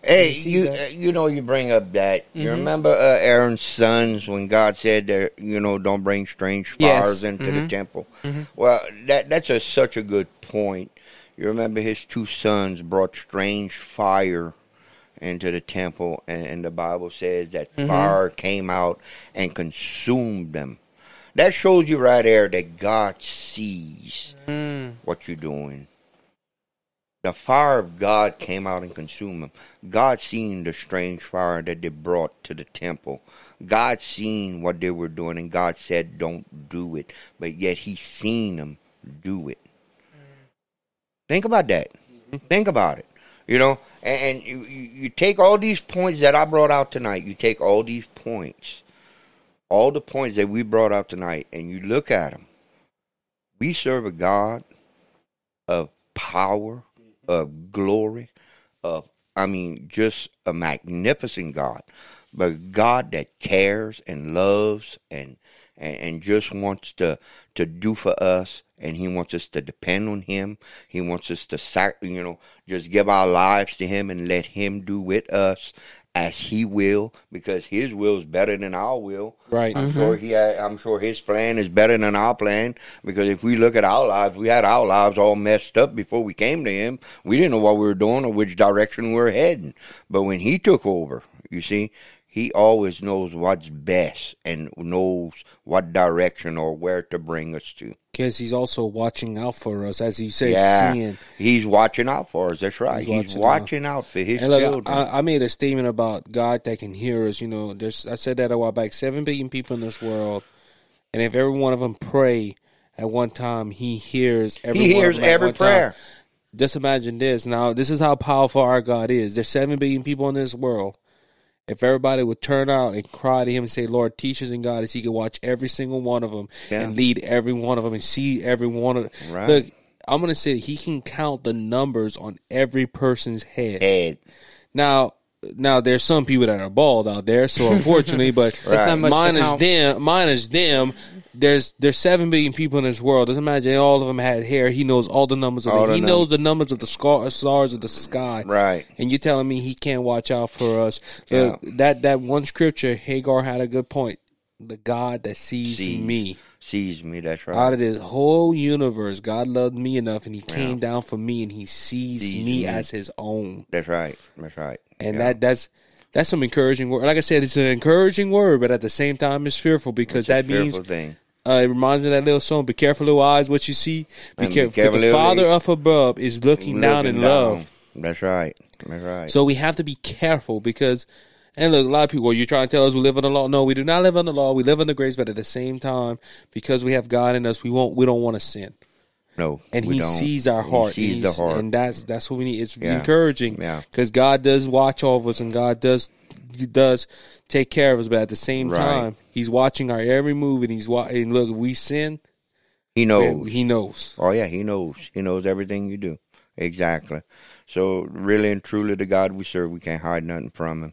Hey, you
that.
uh, you know you bring up that. You
Mhm.
remember uh, Aaron's sons when God said that you know don't bring strange
Yes.
fires into the
Mhm.
temple.
Mhm.
Well, that that's a, such a good point. You remember his two sons brought strange fire into the temple, and, and the Bible says that
Mhm.
fire came out and consumed them. That shows you right there that God sees
mm,
what you're doing. The fire of God came out and consumed them. God seen the strange fire that they brought to the temple. God seen what they were doing, and God said, "Don't do it." But yet He seen them do it. Think about that. Think about it. You know, and, and you you take all these points that I brought out tonight. You take all these points, all the points that we brought out tonight, and you look at them. We serve a God of power, of glory, of I mean, just a magnificent God, but God that cares and loves and and, just wants to to do for us, and He wants us to depend on Him. He wants us to you know, just give our lives to Him and let Him do with us as He will, because His will is better than our will.
right.
I'm mm-hmm. sure he. I'm sure his plan is better than our plan because if we look at our lives, we had our lives all messed up before we came to him. We didn't know what we were doing or which direction we were heading. But when he took over, you see, he always knows what's best and knows what direction or where to bring us to.
Because he's also watching out for us, as you say,
yeah,
seeing.
he's watching out for us. That's right.
He's
He's,
watching
watching,
out.
out. for his
And look,
children.
I, I made a statement about God that can hear us. You know, there's I said that a while back. Seven billion people in this world, and if every one of them pray at one time, He hears every.
he
one
hears
of them
every
one time.
prayer.
Just imagine this. Now, this is how powerful our God is. There's seven billion people in this world. If everybody would turn out and cry to Him and say, "Lord, teach us in God," as He could watch every single one of them
Yeah.
and lead every one of them and see every one of them.
Right.
Look, I'm gonna say He can count the numbers on every person's head.
Head.
Now, now there's some people that are bald out there, so unfortunately, but
That's
not much to
minus
count.
them, minus them. There's there's seven billion people in this world. Just imagine all of them had hair. He knows all the numbers of
All the
He
num-
knows the numbers of the scar- stars of the sky.
Right.
And you're telling me he can't watch out for us?
Yeah.
That that one scripture, Hagar had a good point. The God that sees,
Sees.
me
Sees me. That's right.
out of this whole universe, God loved me enough, and He
Yeah.
came down for me, and He sees
Sees
me
me.
as His own.
That's right. That's right.
And
Yeah.
that that's that's some encouraging word. Like I said, it's an encouraging word, but at the same time, it's fearful because
It's a
that means
fearful thing.
Uh, it reminds me of that little song. Be careful, little eyes, what you see. Be
And be
careful.
careful,
the Father up above is looking, down in
Looking
love.
That's right. That's right.
So we have to be careful because, and look, a lot of people, well, you're trying to tell us we live under the law. No, we do not live under the law. We live in the grace, but at the same time, because we have God in us, we won't, we don't want to sin.
no,
And He
don't.
sees our heart.
He sees
and
the heart.
and that's that's what we need. It's
Yeah.
encouraging,
Yeah.
because God does watch over us, and God does does take care of us. But at the same
Right.
time, He's watching our every move, and He's watching. and look, if we sin,
he knows.
He knows.
Oh yeah, he knows. He knows everything you do. Exactly. So really and truly, the God we serve, we can't hide nothing from him.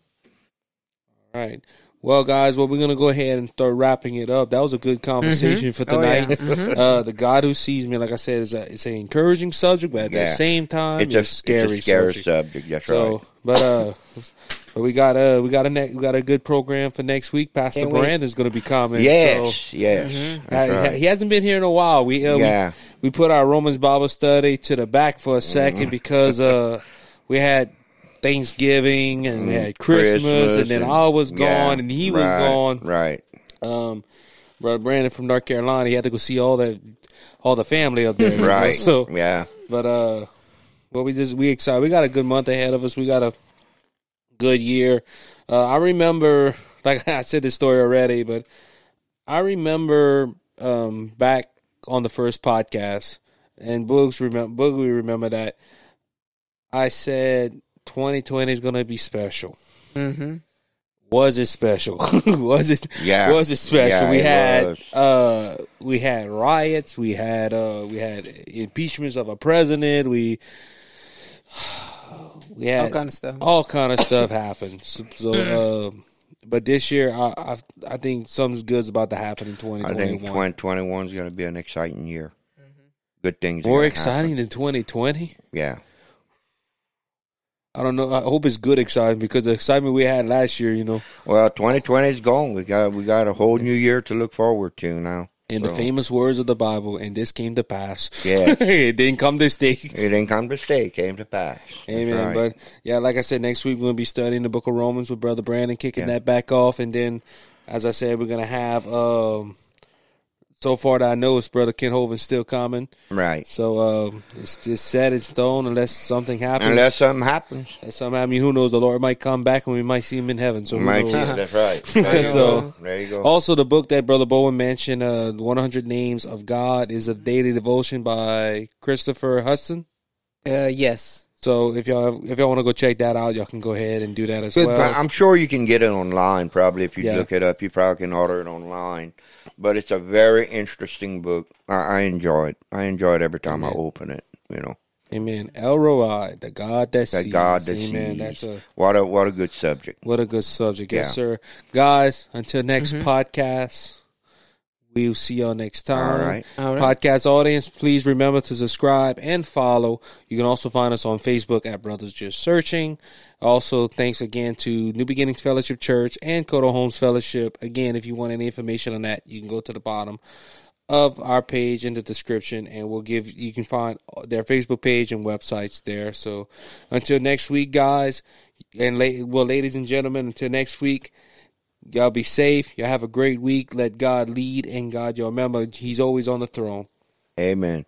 All right. Well, guys, well, we're gonna go ahead and start wrapping it up. That was a good conversation for
Oh, yeah.
tonight. uh, the God who sees me, like I said, is a, it's an encouraging subject, but at the same time,
It's
it's,
a
a scary,
it's a scary
subject.
subject. That's
So,
right.
but uh, but we got uh, we got a ne- we got a good program for next week. Pastor
Can't wait.
Brandon's gonna be coming.
Yes,
So,
yes. That's
he-
right.
he hasn't been here in a while. We uh,
Yeah.
we, we put our Romans Bible study to the back for a second
Mm-hmm.
because uh we had Thanksgiving and we had Christmas, and then I was gone
yeah,
and he was
right,
gone.
Right.
Um, brother Brandon from North Carolina, he had to go see all the all the family up there. you know,
Right.
So,
yeah.
but uh, well, we just we excited. We got a good month ahead of us. We got a good year. Uh, I remember, like I said this story already, but I remember um back on the first podcast, and Boogs remember Boogie remember that I said 2020 is gonna be special.
Mm-hmm.
Was it special? was it?
Yeah.
Was it special?
Yeah,
we
it
had
was.
uh we had riots. We had uh we had impeachments of a president. We we had
All kind of stuff.
all kind of stuff happened. So, so uh, but this year, I, I I think something good's about to happen in
I
twenty
think
twenty one.
2021 is going to be an exciting year. Good things.
More
gonna
exciting
happen.
than twenty twenty.
Yeah.
I don't know. I hope it's good exciting because the excitement we had last year, you know,
Well, 2020 is gone. We got we got a whole new year to look forward to now.
In the famous words of the Bible, and this came to pass.
Yeah.
it didn't come to stay.
It didn't come to stay. It came to pass.
Amen.
right.
But yeah, like I said, next week we're gonna be studying the Book of Romans with Brother Brandon, kicking
Yeah.
that back off, and then, as I said, we're gonna have. um So far that I know, it's Brother Ken Hovind still coming.
right.
So um, it's just set in stone unless something happens.
Unless something happens.
Unless something happens, who knows? The Lord might come back and we might see him in heaven. So who
Might
knows?
see. That's right. There
So-
There you go.
Also, the book that Brother Bowen mentioned, uh, 100 Names of God, is a daily devotion by Christopher Hudson.
Uh, yes.
So if y'all if y'all want to go check that out, y'all can go ahead and do that as
Good
well.
I- I'm sure you can get it online. Probably if you
Yeah.
look it up, you probably can order it online. But it's a very interesting book. I, I enjoy it. I enjoy it every time I open it. You know,
Amen. El Roi, the God that
that
sees.
God that
Amen.
sees.
That's a
what a what a good subject.
what a good subject. Yes,
Yeah.
sir. Guys, until next
Mhm.
podcast, we'll see y'all next time.
All right.
All right.
Podcast audience, please remember to subscribe and follow. You can also find us on Facebook at Brothers Just Searching. Also, thanks again to New Beginnings Fellowship Church and Kodo Homes Fellowship. Again, if you want any information on that, you can go to the bottom of our page in the description and we'll give you can find their Facebook page and websites there. So until next week, guys, and la- well, ladies and gentlemen, until next week, Y'all be safe. Y'all have a great week. Let God lead and God. Y'all remember, He's always on the throne.
Amen.